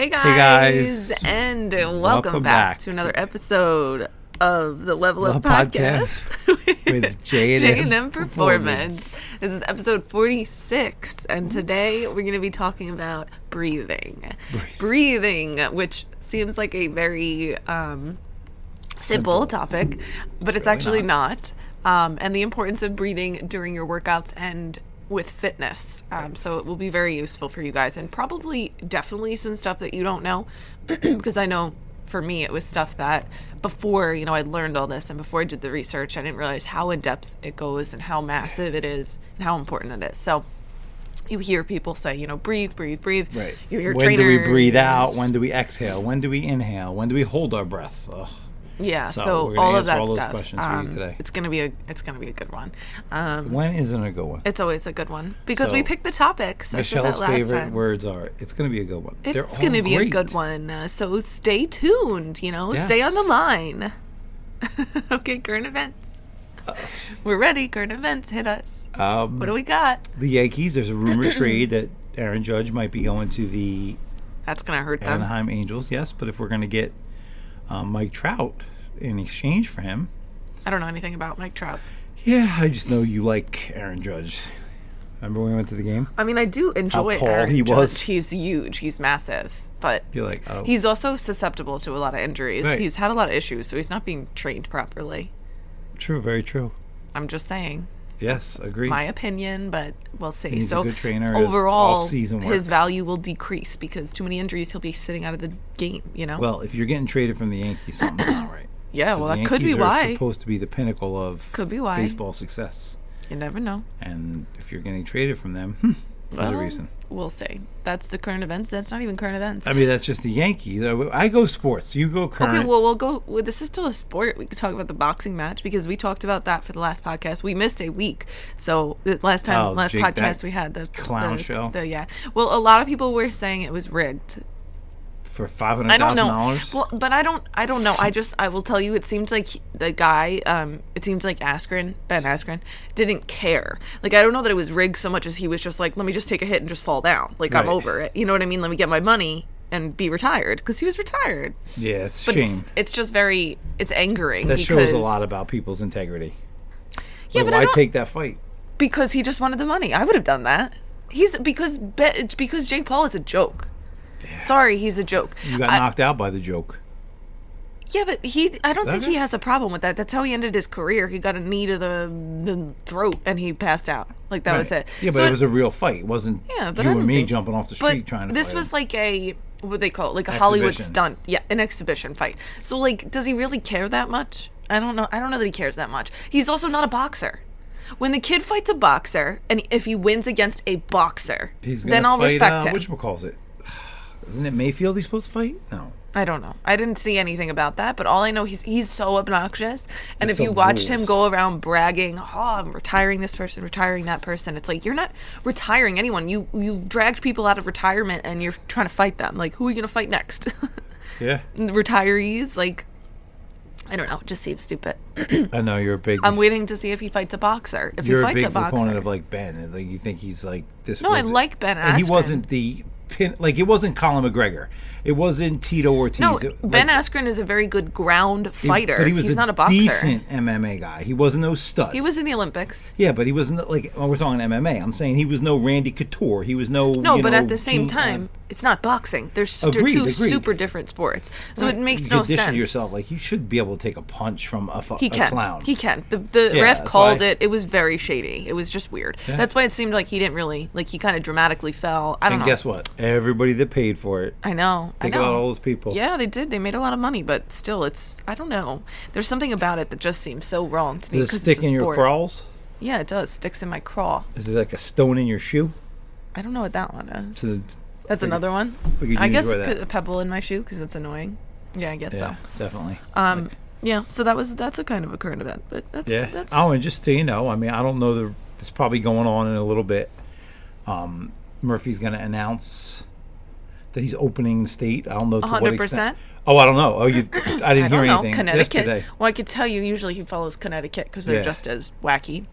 Hey guys, guys. and welcome, Welcome back, back to another episode of the Level Up Love Podcast, with J&M J&M Performance. This is episode 46, and today we're going to be talking about breathing. Breathing, which seems like a very um, simple, topic, but it's really actually not. Um, and the importance of breathing during your workouts and with fitness. Um, so it will be very useful for you guys, and probably definitely some stuff that you don't know, because I know for me it was stuff that before you know I learned all this and before I did the research, I didn't realize how in depth it goes and how massive it is and how important it is. So. You hear people say, you know, breathe, breathe, breathe. Right. You hear when do we breathe out? When do we exhale? When do we inhale? When do we hold our breath? Ugh. Yeah, So so, all of that all stuff. questions for you um. It's gonna be a it's gonna be a good one. Um, When isn't a good one? it's always a good one because So, we picked the topics. Michelle's favorite time. words are, it's going to be a good one. They're It's gonna be a good one. Uh, so stay tuned. You know, stay on the line. okay, current events. We're ready. Current events hit us. Um, What do we got? the Yankees, there's a rumor trade that Aaron Judge might be going to the That's gonna hurt them. Anaheim Angels. Yes, but if we're going to get um, Mike Trout in exchange for him, I don't know anything about Mike Trout. yeah, I just know you like Aaron Judge. Remember when we went to the game? I mean, I do enjoy How tall Aaron he Judge. was. He's huge. He's massive, but You're like, oh, he's also susceptible to a lot of injuries. Right. He's had a lot of issues, so he's not being trained properly. true, very true. I'm just saying. Yes, agree. my opinion, but we'll see. He's a so good trainer. His overall, off-season his value will decrease because too many injuries. He'll be sitting out of the game. You know. well, if you're getting traded from the Yankees, something's not right. Yeah. Well, that could be why. supposed to be the pinnacle of Could be why. baseball success. You never know. And if you're getting traded from them, hmm, there's a reason. We'll say That's the current events. That's not even current events. I mean, that's just the Yankees. I, I go sports. You go current. Okay, well, we'll go. Well, this is still a sport. We could talk about the boxing match because we talked about that for the last podcast. We missed a week, so last time, Oh, last Jake, podcast we had the clown the- show? The, yeah. Well, a lot of people were saying it was rigged. For five hundred I don't know. dollars. Well, but I don't. I don't know. I just. I will tell you. It seemed like the guy. Um. It seems like Askren, Ben Askren, didn't care. Like I don't know that it was rigged so much as he was just like, let me just take a hit and just fall down. Like I'm over it. You know what I mean? Let me get my money and be retired because he was retired. Yeah, it's But shame. it's, it's just very. It's angering. That shows a lot about people's integrity. Yeah, Like, but why take that fight? because he just wanted the money. I would have done that. He's because because Jake Paul is a joke. Sorry, he's a joke. You got I- knocked out by the joke. Yeah, but he I don't think Okay. he has a problem with that. That's how he ended his career. He got a knee to the, the throat and he passed out. Like that was it. Yeah, but So it was a real fight. It wasn't Yeah, but you and me think- jumping off the street trying to this was him. like a what they call it, like a Hollywood stunt. Yeah, an exhibition fight. So like does he really care that much? I don't know. I don't know that he cares that much. He's also not a boxer. When the kid fights a boxer and if he wins against a boxer, then I'll fight, respect uh, him. Which calls it? Isn't it Mayfield he's supposed to fight? No. I don't know. I didn't see anything about that, but all I know he's he's so obnoxious. And There's if you some watched him go around bragging, "Oh, I'm retiring this person, retiring that person," it's like you're not retiring anyone. You you've dragged people out of retirement and you're trying to fight them. Like who are you gonna fight next? Yeah. Retirees? Like I don't know. It just seems stupid. I know you're a big. I'm waiting to see if he fights a boxer. If you're he a big a boxer, proponent of like Ben. Like you think he's like this. No, I like Ben and He wasn't the pin. Like it wasn't Conor McGregor. It wasn't Tito Ortiz. no, It- Ben like, Askren is a very good ground fighter. But he was He's a not a boxer. decent MMA guy. He wasn't no stud. He was in the Olympics. Yeah, but he wasn't like well, we're talking MMA. I'm saying he was no Randy Couture. He was no. No, but know, at the same time, it's not boxing. There's Agreed, they're two agreed. super different sports, so Right. it makes you no condition sense. yourself like you should be able to take a punch from a, fu- he a can. clown. He can. The the Yeah, ref called it. It was very shady. It was just weird. Yeah. That's why it seemed like he didn't really like. He kind of dramatically fell. I don't know. and know. guess what? Everybody that paid for it. I know. Think I know. about all those people. Yeah, they did. They made a lot of money, but still, it's I don't know. There's something about it that just seems so wrong to me. Does it stick in your crawls? Yeah, it does. Sticks in my craw. Is it like a stone in your shoe? I don't know what that one is. So the- That's another one. I guess a pebble in my shoe because it's annoying. Yeah, I guess yeah, so. definitely. Um, yeah. So that was that's a kind of a current event, but that's yeah. That's, Oh, and just so you know, I mean, I don't know the. It's probably going on in a little bit. Um, Murphy's going to announce that he's opening state. I don't know to what 100%? extent. Oh, I don't know. Oh, you. I didn't I hear don't know anything Connecticut. yesterday. Well, I could tell you. Usually, he follows Connecticut because they're Yeah. just as wacky.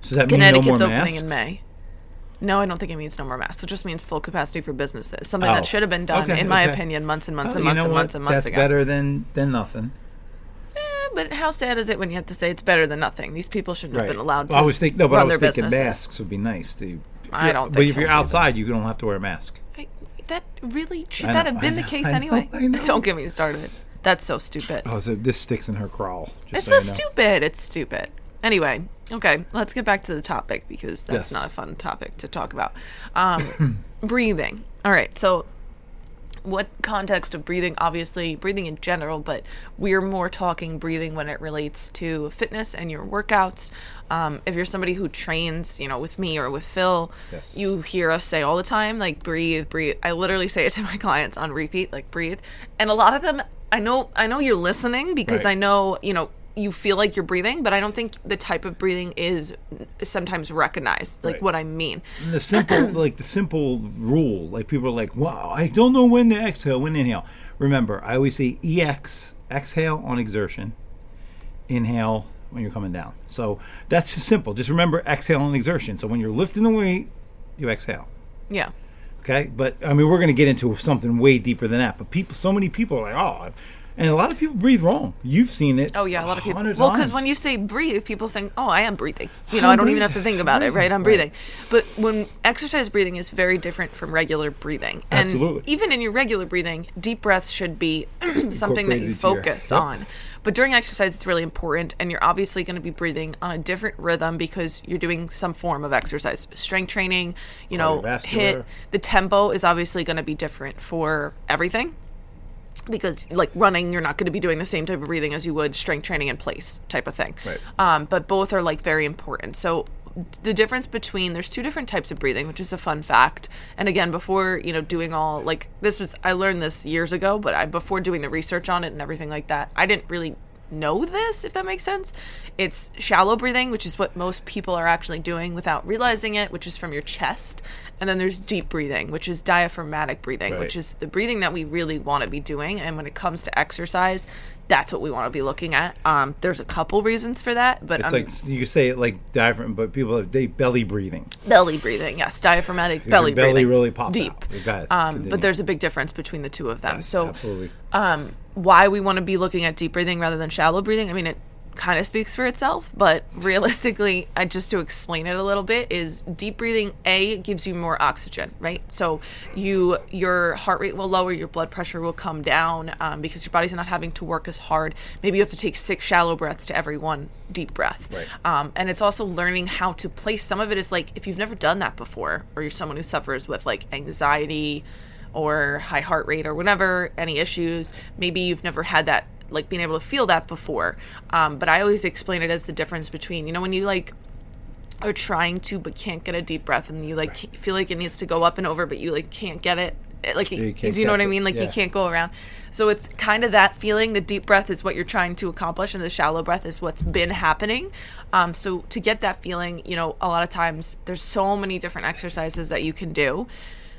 So does that mean no more Connecticut's opening in May. No, I don't think it means no more masks. It just means full capacity for businesses. Something Oh, that should have been done, okay, in my okay. opinion, months and months Oh, and months know and what? months and months That's ago. better than than nothing. Eh, but how sad is it when you have to say it's better than nothing? These people shouldn't have been allowed to. Well, I was thinking no, but I was thinking businesses. masks would be nice to. If I don't But think if you're he'll do that. outside, you don't have to wear a mask. I, that really should I that know, have been I the case I know, anyway? I know. Don't get me started. That's so stupid. Oh, so this sticks in her crawl. Just it's so so you know. stupid. It's stupid. Anyway, okay, let's get back to the topic because that's Yes. not a fun topic to talk about. Um, breathing. All right, so what context of breathing? Obviously, breathing in general, but we're more talking breathing when it relates to fitness and your workouts. Um, if you're somebody who trains, you know, with me or with Phil, Yes. you hear us say all the time, like breathe, breathe. I literally say it to my clients on repeat, like breathe. And a lot of them, I know, I know you're listening because Right. I know, you know, you feel like you're breathing, but I don't think the type of breathing is sometimes recognized, like Right. what I mean. And the simple, like the simple rule, like people are like, "Wow, I don't know when to exhale, when to inhale." Remember, I always say ex, exhale on exertion, inhale when you're coming down. So that's just simple. Just remember exhale on exertion. So when you're lifting the weight, you exhale. Yeah. Okay, but I mean, we're going to get into something way deeper than that. But people, so many people are like, "Oh," and a lot of people breathe wrong. You've seen it. Oh yeah, a lot of people. Well, because when you say breathe, people think, "Oh, I am breathing." You know, I'm I don't even have to think about it, right? I'm Right. breathing. But when exercise breathing is very different from regular breathing, and Absolutely. even in your regular breathing, deep breaths should be something that you Incorporated into your- focus Yep. on. But during exercise, it's really important, and you're obviously going to be breathing on a different rhythm because you're doing some form of exercise, strength training. You know, HIIT the tempo is obviously going to be different for everything because like running you're not going to be doing the same type of breathing as you would strength training in place type of thing. Right. um, but both are like very important. So the difference between there's two different types of breathing which is a fun fact. And again before you know doing all like this was i learned this years ago but i before doing the research on it and everything like that i didn't really know this if that makes sense. It's shallow breathing which is what most people are actually doing without realizing it which is from your chest. And then there's deep breathing which is diaphragmatic breathing Right. which is the breathing that we really want to be doing. And when it comes to exercise that's what we want to be looking at um, there's a couple reasons for that but It's um, like you say it like diaphragm, but people they belly breathing. belly breathing yes diaphragmatic belly belly breathing really pops deep out. Got it. um, but there's a big difference between the two of them so absolutely. um, why we want to be looking at deep breathing rather than shallow breathing. I mean, it kind of speaks for itself, but realistically, I, just to explain it a little bit, is deep breathing a gives you more oxygen, right? So you your heart rate will lower, your blood pressure will come down um, because your body's not having to work as hard. Maybe you have to take six shallow breaths to every one deep breath. Right. Um, and it's also learning how to place. Some of it is like if you've never done that before, or you're someone who suffers with like anxiety or high heart rate or whatever, any issues, maybe you've never had that, like being able to feel that before. Um, but I always explain it as the difference between, you know, when you like are trying to but can't get a deep breath and you like feel like it needs to go up and over but you like can't get it It- like you do you know what catch i mean? Like you can't go around. So it's kind of that feeling the deep breath is what you're trying to accomplish and the shallow breath is what's been happening. Um, so to get that feeling you know a lot of times there's so many different exercises that you can do.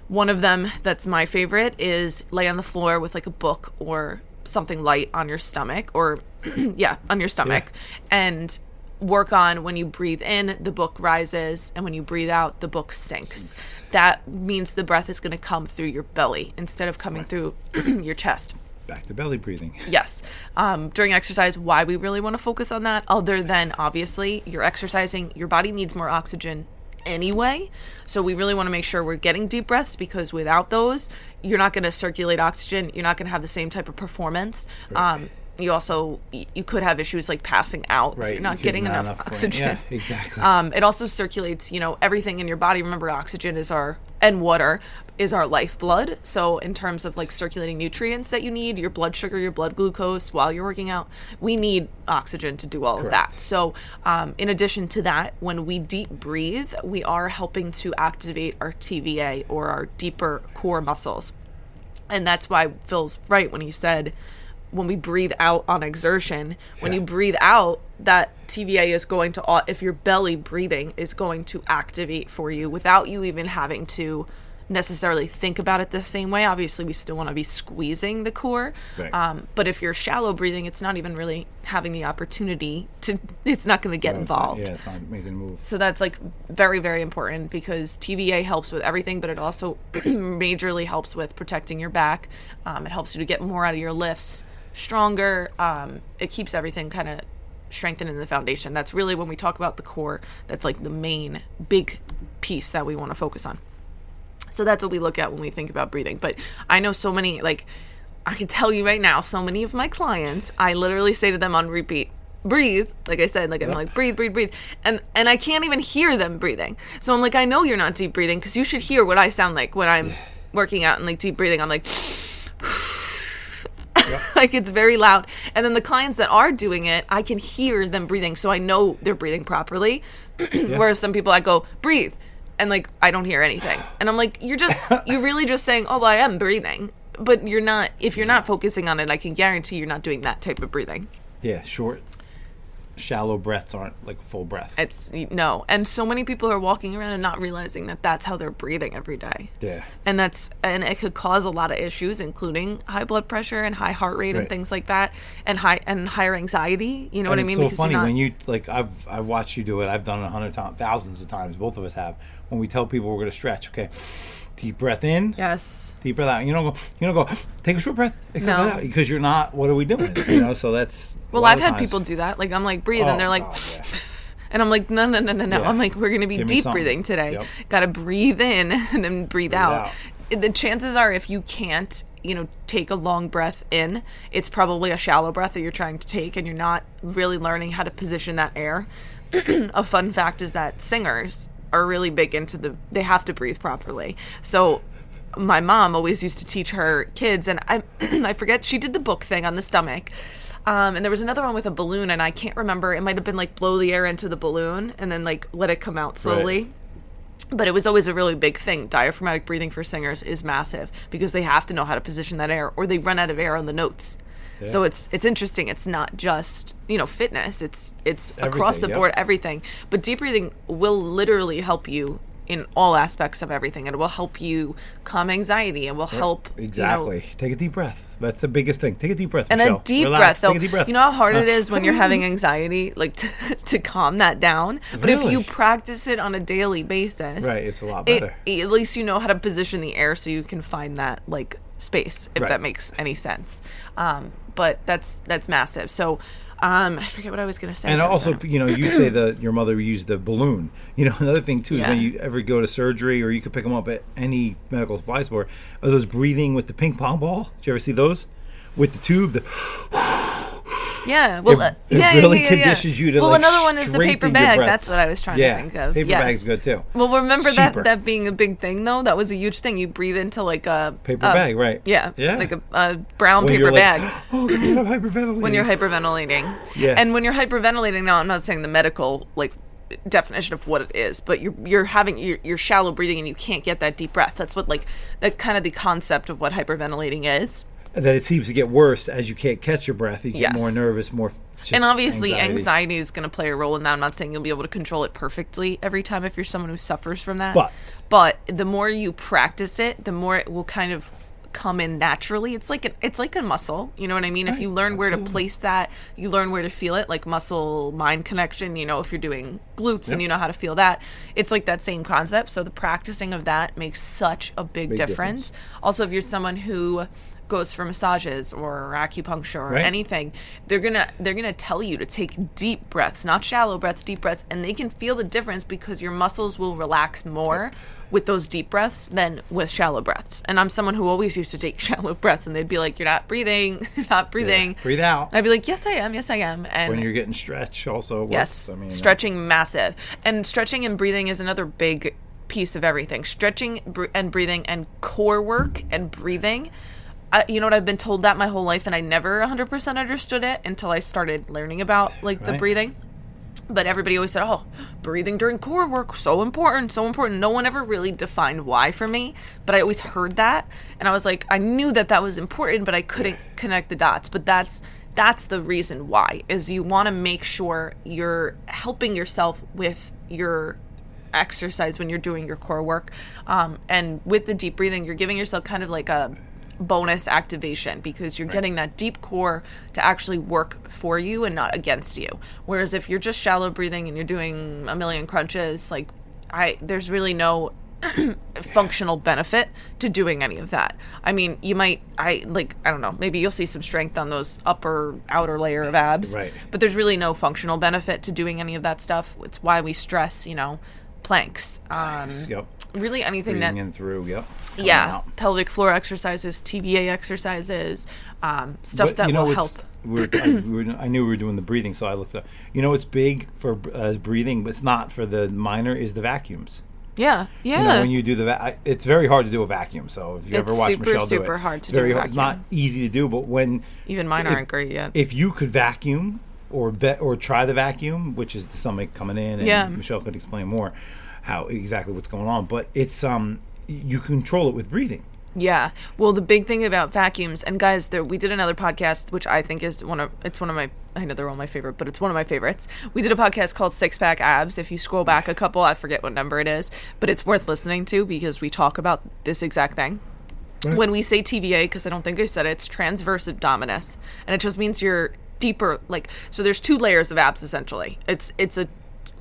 One of them that's my favorite is lay on the floor with like a book or something light on your stomach or yeah on your stomach and work on when you breathe in the book rises and when you breathe out the book sinks. That means the breath is going to come through your belly instead of coming through your chest. Back to belly breathing. yes. Um, during exercise why we really want to focus on that other than obviously you're exercising your body needs more oxygen anyway so we really want to make sure we're getting deep breaths because without those you're not going to circulate oxygen you're not going to have the same type of performance um, you also you could have issues like passing out Right. if you're not you getting enough, not oxygen Yeah, exactly. um, it also circulates, you know, everything in your body. Remember, oxygen is our and water is our lifeblood. So, in terms of like circulating nutrients that you need, your blood sugar, your blood glucose while you're working out, we need oxygen to do all of that. So, um, in addition to that, when we deep breathe, we are helping to activate our TVA or our deeper core muscles. And that's why Phil's right when he said when we breathe out on exertion, when Yeah. you breathe out, that TVA is going to, if your belly breathing is going to activate for you without you even having to necessarily think about it the same way. Obviously, we still want to be squeezing the core. Right. Um, but if you're shallow breathing, it's not even really having the opportunity to, it's not going to get involved. Yeah, it's not making a move. So that's like very, very important because TVA helps with everything, but it also majorly helps with protecting your back. Um, it helps you to get more out of your lifts stronger. Um, it keeps everything kind of strengthened in the foundation. That's really when we talk about the core, that's like the main big piece that we want to focus on. So that's what we look at when we think about breathing. But I know so many, like, I can tell you right now, so many of my clients, I literally say to them on repeat, breathe like i said like i'm like breathe breathe breathe and and i can't even hear them breathing. So i'm like i know you're not deep breathing because you should hear what i sound like when i'm working out and like deep breathing. I'm like like it's very loud. And then the clients that are doing it i can hear them breathing so i know they're breathing properly. Whereas some people i go breathe and like i don't hear anything. And i'm like you're just you're really just saying oh well, i am breathing. But you're not if you're not focusing on it i can guarantee you're not doing that type of breathing. Yeah, short, shallow breaths aren't like full breath. it's no and so many people are walking around and not realizing that that's how they're breathing every day yeah. and that's and it could cause a lot of issues including high blood pressure and high heart rate and things like that and high and higher anxiety you know what and i mean so funny not- when you like I've I've watched you do it. I've done it a hundred times, thousands of times. Both of us have. When we tell people we're going to stretch, okay, deep breath in, yes deep breath out. You don't go. You don't go. Take a short breath. No. out," because you're not. What are we doing? You know. So that's. well i've had times- people do that like i'm like breathe Oh, and they're like God, yeah. and i'm like no no no no no Yeah. i'm like we're gonna be Give deep breathing today Yep. gotta breathe in and then breathe, out. out. the chances are if you can't you know take a long breath in it's probably a shallow breath that you're trying to take and you're not really learning how to position that air a fun fact is that singers are really big into the they have to breathe properly. So my mom always used to teach her kids and i i forget she did the book thing on the stomach um, and there was another one with a balloon and i can't remember it might have been like blow the air into the balloon and then like let it come out slowly but it was always a really big thing. Diaphragmatic breathing for singers is massive because they have to know how to position that air or they run out of air on the notes. So it's it's interesting. It's not just, you know, fitness. It's it's across the yep. board everything. But deep breathing will literally help you in all aspects of everything. It will help you calm anxiety. It will help you know, Exactly. Take a deep breath. That's the biggest thing. Take a deep breath. and Michelle. a deep Relax. breath, though. Take a deep breath. You know how hard Uh, it is when you're having anxiety, like to, to calm that down. But if you practice it on a daily basis, Right, it's a lot it- better. at least you know how to position the air so you can find that like space, if Right. that makes any sense. Um, but that's that's massive. So. Um, I forget what I was going to say. And also, you know, you say that your mother used the balloon. You know, another thing too is when you ever go to surgery or you could pick them up at any medical supply store. Are those breathing with the ping pong ball? Did you ever see those? With the tube, the, yeah, well, it- uh, it yeah, really yeah, yeah, conditions you to, Well, like, another one is the paper bag. That's what I was trying to think of. Yeah, paper yes. bag's good, too. Well, remember that that being a big thing though. That was a huge thing. You breathe into like a paper a- bag, right? Yeah, yeah. like a, a brown When paper you're like, bag. oh God, I'm hyperventilating. when you're hyperventilating. Yeah. And when you're hyperventilating, now I'm not saying the medical like definition of what it is, but you're you're having you're, you're shallow breathing and you can't get that deep breath. That's what like that kind of the concept of what hyperventilating is. That it seems to get worse as you can't catch your breath. You get Yes. more nervous, more. Just and obviously anxiety. anxiety, is going to play a role in that. I'm not saying you'll be able to control it perfectly every time if you're someone who suffers from that. But- but the more you practice it, the more it will kind of come in naturally. It's like an, it's like a muscle. You know what I mean? if you learn where to place that, you learn where to feel it, like muscle mind connection. You know, if you're doing glutes and you know how to feel that, it's like that same concept. So the practicing of that makes such a big, Big difference. Also, if you're someone who goes for massages or acupuncture or Right. anything they're gonna they're gonna tell you to take deep breaths not shallow breaths deep breaths and they can feel the difference because your muscles will relax more with those deep breaths than with shallow breaths and i'm someone who always used to take shallow breaths and they'd be like you're not breathing you're not breathing Yeah. Breathe out. and i'd be like yes i am yes i am and when you're getting stretch also works. Yes, I mean, uh, stretching massive, and stretching and breathing is another big piece of everything. Stretching br- and breathing and core work and breathing. I, you know what? I've been told that my whole life, and I never 100% understood it until I started learning about like the Right. breathing. But everybody always said, "Oh, breathing during core work so important, so important." No one ever really defined why for me, but I always heard that, and I was like, I knew that that was important, but I couldn't connect the dots. But that's that's the reason why is you want to make sure you're helping yourself with your exercise when you're doing your core work. Um, and with the deep breathing, you're giving yourself kind of like a bonus activation because you're getting that deep core to actually work for you and not against you. Whereas if you're just shallow breathing and you're doing a million crunches, like I there's really no functional benefit to doing any of that. I mean, you might I like I don't know, maybe you'll see some strength on those upper outer layer of abs. Right. But there's really no functional benefit to doing any of that stuff. It's why we stress, you know, planks. Um Yep. really anything Breathing that in through. Yep. Yeah, out. pelvic floor exercises, TVA exercises, um, stuff But that you know will help. We were, I, we were, I knew we were doing the breathing, so I looked up. You know it's big for uh, breathing, but it's not for the minor, is the vacuums. Yeah, yeah. You know, when you do the, va- it's very hard to do a vacuum. So if you ever It's watch super, Michelle do super it, hard to very do a hard. It's not easy to do, but when Even mine if- aren't great yet. if you could vacuum or bet or try the vacuum, which is the stomach coming in, and Yeah. Michelle could explain more how exactly what's going on. But it's um, you control it with breathing. Yeah. Well, the big thing about vacuums, and guys, there, we did another podcast, which I think is one of it's one of my I know they're all my favorite, but it's one of my favorites. We did a podcast called Six Pack Abs. If you scroll back a couple, I forget what number it is, but it's worth listening to because we talk about this exact thing. When we say TVA, because I don't think I said it, it's transverse abdominis, and it just means you're deeper. Like, so there's two layers of abs essentially. It's it's a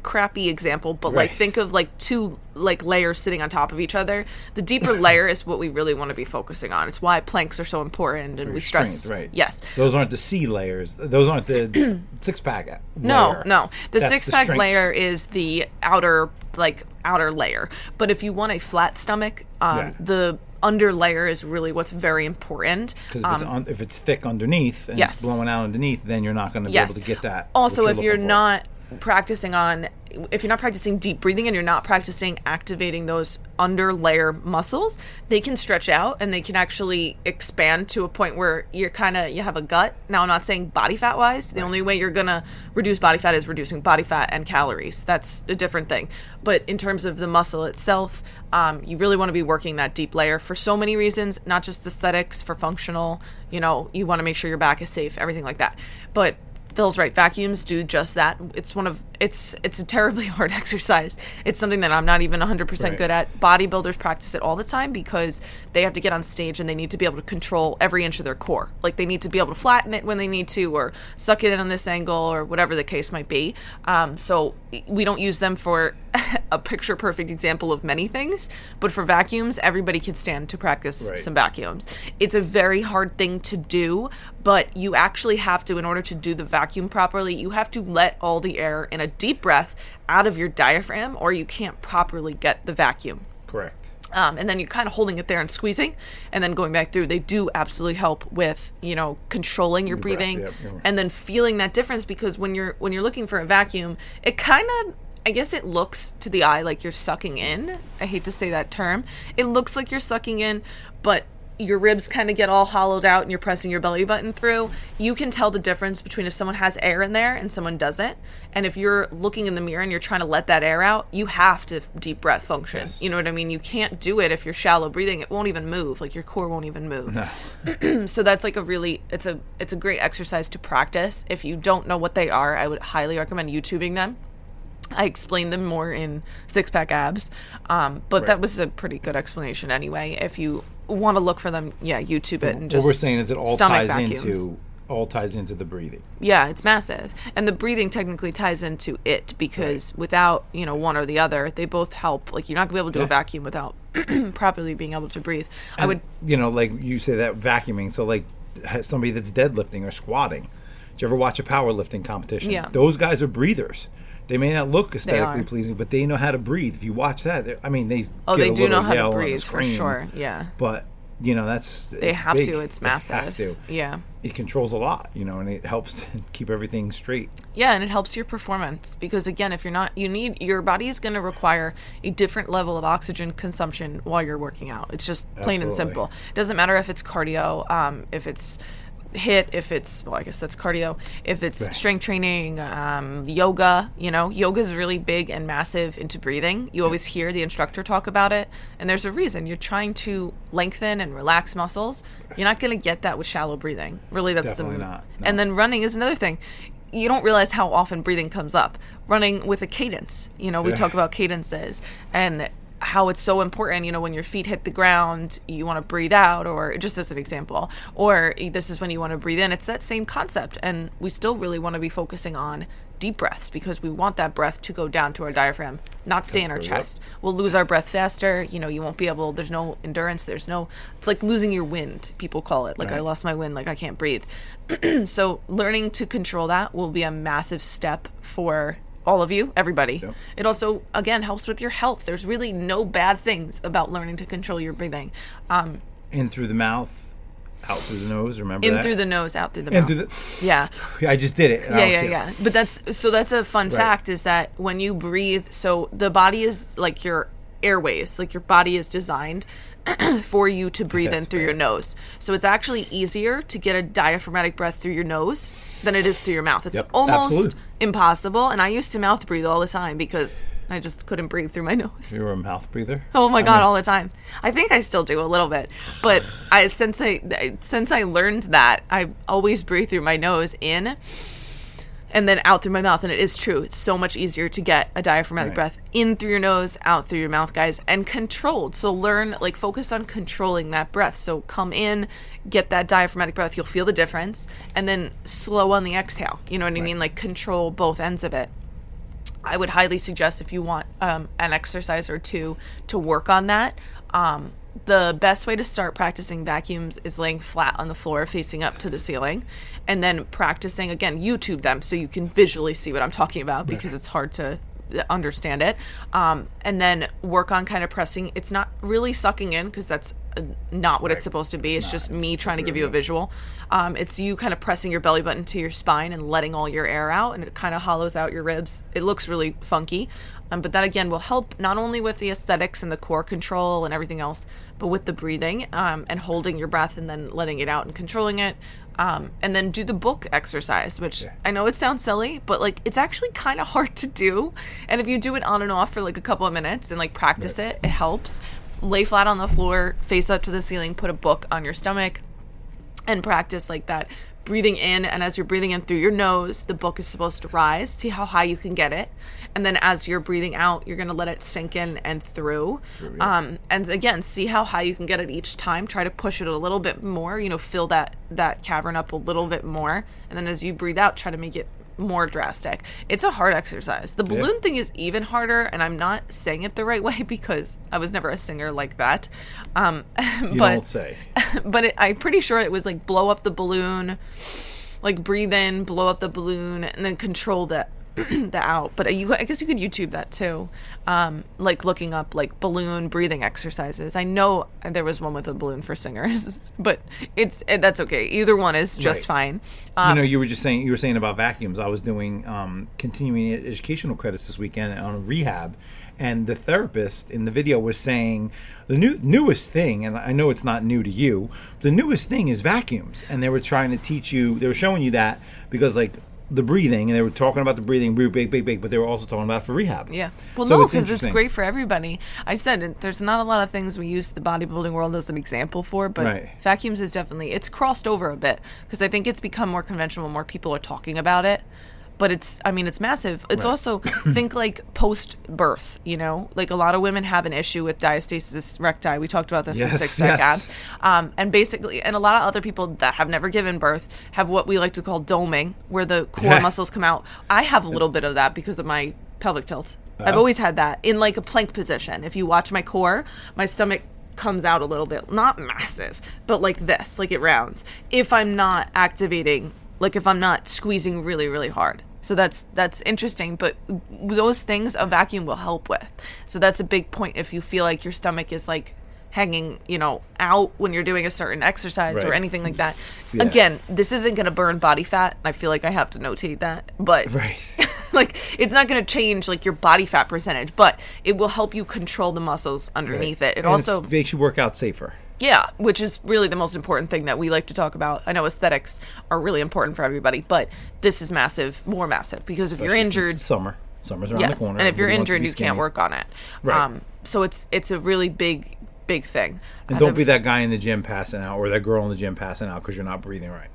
crappy example, but like think of like two like layers sitting on top of each other. The deeper layer is what we really want to be focusing on. It's why planks are so important and we stress. Strength, right? Yes. Those aren't the C layers. Those aren't the six pack. No, no. The That's six pack layer is the outer like outer layer. But if you want a flat stomach, um, Yeah. the under layer is really what's very important. Because if, it's Um, if it's thick underneath and yes. it's blowing out underneath, then you're not going to yes. be able to get that. Also, if you're for. not practicing on if you're not practicing deep breathing and you're not practicing activating those under layer muscles, they can stretch out and they can actually expand to a point where you're kind of you have a gut. Now, I'm not saying body fat wise. The only way you're gonna reduce body fat is reducing body fat and calories. That's a different thing. But in terms of the muscle itself, um, you really want to be working that deep layer for so many reasons, not just aesthetics, for functional. You know, you want to make sure your back is safe, everything like that. But Phil's right. Vacuums do just that. It's one of it's it's a terribly hard exercise. It's something that I'm not even 100% Right. good at. Bodybuilders practice it all the time because they have to get on stage and they need to be able to control every inch of their core. Like they need to be able to flatten it when they need to, or suck it in on this angle, or whatever the case might be. Um, so we don't use them for a picture perfect example of many things, but for vacuums, everybody can stand to practice Right. some vacuums. It's a very hard thing to do, but you actually have to, in order to do the vacuum properly, you have to let all the air in a deep breath out of your diaphragm, or you can't properly get the vacuum. correct. Um, and then you're kind of holding it there and squeezing, and then going back through. They do absolutely help with you know controlling your breathing, yep, and then feeling that difference because when you're when you're looking for a vacuum, it kind of I guess it looks to the eye like you're sucking in. I hate to say that term. It looks like you're sucking in, but your ribs kind of get all hollowed out and you're pressing your belly button through. You can tell the difference between if someone has air in there and someone doesn't. And if you're looking in the mirror and you're trying to let that air out, you have to deep breath function. Yes. You know what I mean? You can't do it if you're shallow breathing. It won't even move. Like your core won't even move so that's like a really it's a it's a great exercise to practice if you don't know what they are i would highly recommend youtubing them i explained them more in six pack abs um, but that was a pretty good explanation anyway if you want to look for them yeah youtube it and What just we're saying is it all ties vacuums. into all ties into the breathing. yeah it's massive and the breathing technically ties into it because without you know one or the other they both help like you're not gonna be able to do a vacuum without properly being able to breathe i would you know, like you say that vacuuming. So like somebody that's deadlifting or squatting. Did you ever watch a powerlifting competition? Yeah. Those guys are breathers. They may not look aesthetically pleasing, but they know how to breathe. If you watch that, I mean, they oh they do know how to breathe for sure yeah But you know, that's they have big. to it's They massive have to. yeah It controls a lot, you know, and it helps to keep everything straight. Yeah, and it helps your performance because again, if you're not, you need your body is going to require a different level of oxygen consumption while you're working out. It's just plain and simple. It doesn't matter if it's cardio, um, if it's HIIT, if it's well, I guess that's cardio. If it's Right. strength training, um, yoga, you know, yoga is really big and massive into breathing. You always hear the instructor talk about it, and there's a reason. You're trying to lengthen and relax muscles. You're not going to get that with shallow breathing. Really, that's Definitely the not, and then running is another thing. you don't realize how often breathing comes up. Running with a cadence. You know, we Yeah. talk about cadences and how it's so important. You know, when your feet hit the ground, you want to breathe out, or just as an example, or this is when you want to breathe in. It's that same concept. And we still really want to be focusing on deep breaths because we want that breath to go down to our diaphragm, not stay in our chest. We'll lose our breath faster. You know, you won't be able, there's no endurance. There's no, it's like losing your wind, people call it. Like, I lost my wind, like, I can't breathe. so, learning to control that will be a massive step for all of you, everybody. Yep. It also, again, helps with your health. There's really no bad things about learning to control your breathing. Um, In through the mouth, out through the nose. Remember in that? through the nose, out through the In mouth. through the. yeah. I just did it. yeah yeah yeah but that's so that's a fun Right. fact is that when you breathe so the body is like your airways like your body is designed for you to breathe in That's through your nose so it's actually easier to get a diaphragmatic breath through your nose than it is through your mouth it's Yep, almost absolutely. impossible and i used to mouth breathe all the time because i just couldn't breathe through my nose You were a mouth breather. Oh my god, all the time. I think I still do a little bit, but I since I since I learned that I always breathe through my nose in, and then out through my mouth, and it is true. It's so much easier to get a diaphragmatic Right. breath in through your nose, out through your mouth, guys, and controlled. So learn like focus on controlling that breath. So come in, get that diaphragmatic breath. You'll feel the difference, and then slow on the exhale. You know what I mean? Like control both ends of it. I would highly suggest if you want um, an exercise or two to work on that. Um, the best way to start practicing vacuums is laying flat on the floor, facing up to the ceiling, and then practicing again. YouTube them so you can visually see what I'm talking about because it's hard to understand it. Um, and then work on kind of pressing. It's not really sucking in because that's uh, not what it's supposed to be. It's, It's just me It's- trying to give you a visual. Um, it's you kind of pressing your belly button to your spine and letting all your air out, and it kind of hollows out your ribs. It looks really funky, um, but that again will help not only with the aesthetics and the core control and everything else, but with the breathing um, and holding your breath and then letting it out and controlling it. Um, and then do the book exercise, which Yeah. I know it sounds silly, but like it's actually kind of hard to do. And if you do it on and off for like a couple of minutes and like practice it, it helps. Lay flat on the floor, face up to the ceiling, put a book on your stomach, and practice like that breathing in and as you're breathing in through your nose the book is supposed to rise. See how high you can get it? And then as you're breathing out you're going to let it sink in and through. Yeah. um, and again see how high you can get it each time. Try to push it a little bit more you know fill that that cavern up a little bit more. And then as you breathe out try to make it more drastic. It's a hard exercise. The balloon thing is even harder and i'm not saying it the right way because i was never a singer like that. Um, You but don't say. but it, I'm pretty sure it was like blow up the balloon, like breathe in, blow up the balloon, and then control that the out. But you, I guess you could YouTube that too, um, like looking up like balloon breathing exercises. I know there was one with a balloon for singers, but it's it, that's okay. Either one is just Right. fine. Um, you know, you were just saying you were saying about vacuums. I was doing um, continuing educational credits this weekend on rehab, and the therapist in the video was saying the new newest thing, and I know it's not new to you. The newest thing is vacuums, and they were trying to teach you. They were showing you that because like the breathing, and they were talking about the breathing, big, big, big, big, but they were also talking about for rehab. Yeah. Well, So no, because it's interesting. great for everybody. I said it, there's not a lot of things we use the bodybuilding world as an example for, but Right. vacuums is definitely it's crossed over a bit because I think it's become more conventional. More people are talking about it. But it's, I mean, it's massive. It's Right. also think like post birth. You know, like a lot of women have an issue with diastasis recti. We talked about this in six pack yes. abs. Um, and basically, and a lot of other people that have never given birth have what we like to call doming, where the core Yeah. muscles come out. I have a little bit of that because of my pelvic tilt. I've Oh. always had that in like a plank position. If you watch my core, my stomach comes out a little bit, not massive, but like this, like it rounds. If I'm not activating, like if I'm not squeezing really, really hard. So that's that's interesting, but those things a vacuum will help with. So that's a big point if you feel like your stomach is like hanging, you know, out when you're doing a certain exercise or anything like that. Yeah. Again, this isn't going to burn body fat. I feel like I have to notate that, but Right. like it's not going to change like your body fat percentage, but it will help you control the muscles underneath it. It And also makes you work out safer. Yeah, which is really the most important thing that we like to talk about. I know aesthetics are really important for everybody, but this is massive, more massive because if you're injured, summer. Summer's around yes, the corner. and if you're Everybody wants to injured, you can't work on it. Right. Um, so it's it's a really big big thing. And Uh, don't be that guy in the gym passing out or that girl in the gym passing out because you're not breathing right.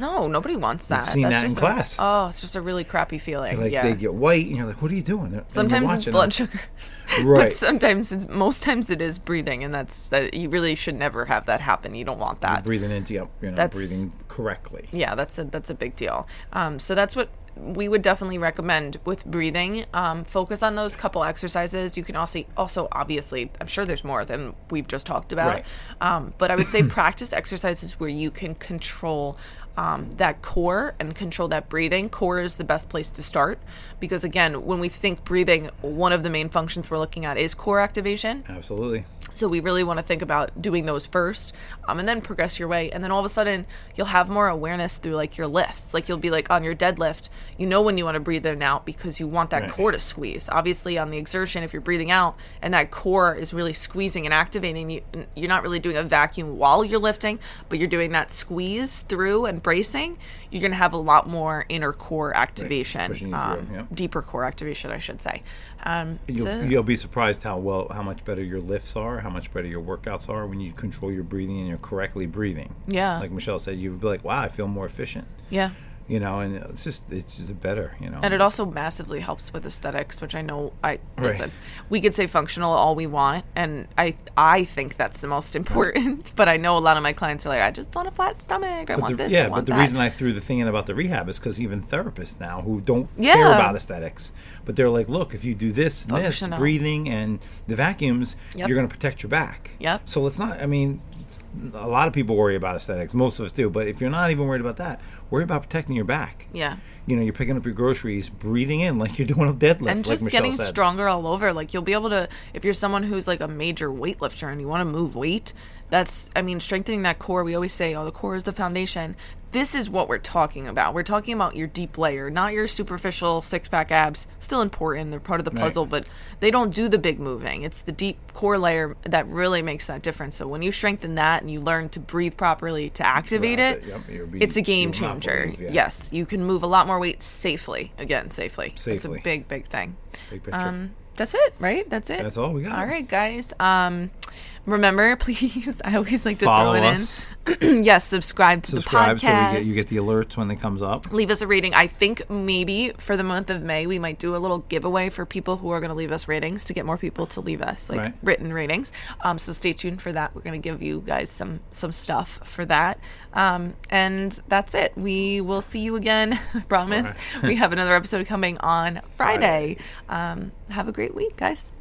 No, nobody wants that. seen that in just a- class. oh, it's just a really crappy feeling. Like yeah. they get white, and you're like, "What are you doing?" And you're sometimes it's watching blood them. sugar. Right. But sometimes, it's, most times it is breathing, and that's that. You really should never have that happen. You don't want that. breathing into you, you know, That's- breathing correctly. yeah that's a that's a big deal um, so that's what we would definitely recommend with breathing um, focus on those couple exercises you can also also obviously i'm sure there's more than we've just talked about Right. um, but i would say practice exercises where you can control um, that core and control that breathing core is the best place to start because again when we think breathing one of the main functions we're looking at is core activation Absolutely. so we really want to think about doing those first, um, and then progress your way. And then all of a sudden, you'll have more awareness through like your lifts. Like you'll be like on your deadlift, you know when you want to breathe in and out because you want that Right. core to squeeze. Obviously, on the exertion, if you're breathing out and that core is really squeezing and activating, you, you're not really doing a vacuum while you're lifting, but you're doing that squeeze through and bracing. You're going to have a lot more inner core activation, pushing you through, um, yeah. deeper core activation, I should say. Um, You'll, so- you'll be surprised how well, how much better your lifts are, how much better your workouts are when you control your breathing and you're correctly breathing. Yeah. Like Michelle said, you'd be like, "Wow, I feel more efficient." yeah. You know, and it's just it's just better. You know, And it also massively helps with aesthetics, which I know I Right. listen. We could say functional all we want, and I I think that's the most important. But I know a lot of my clients are like, I just want a flat stomach. I But want the, this. yeah, want but the that. reason I threw the thing in about the rehab is because even therapists now who don't Yeah. care about aesthetics, but they're like, look, if you do this and this, breathing and the vacuums, Yep. you're going to protect your back. Yep. So let's not. I mean, a lot of people worry about aesthetics. Most of us do. But if you're not even worried about that, worry about protecting your back. yeah, You know, you're picking up your groceries, breathing in like you're doing a deadlift, and just Michelle getting said. stronger all over. Like you'll be able to, if you're someone who's like a major weightlifter and you want to move weight. That's, I mean, strengthening that core. We always say, oh, the core is the foundation. This is what we're talking about. We're talking about your deep layer, not your superficial six pack abs. Still important. They're part of the Right. puzzle, but they don't do the big moving. It's the deep core layer that really makes that difference. So when you strengthen that and you learn to breathe properly to activate it, it, yep, be- it's a game you will not changer. believe, yeah. Yes, you can move a lot more weight safely. Again, safely. It's Safely. a big, big thing. Big picture. Um, that's it, right? That's it. That's all we got. All right, guys. Um, remember, please. I always like to Follow throw it us. in. yes, subscribe to Subscribe the so we podcast. get, you get the alerts when it comes up. leave us a rating. I think maybe for the month of May we might do a little giveaway for people who are going to leave us ratings to get more people to leave us like Right. written ratings. Um, so stay tuned for that. We're going to give you guys some some stuff for that. Um, and that's it. We will see you again. I promise. we have another episode coming on Friday. Um, have a great week, guys.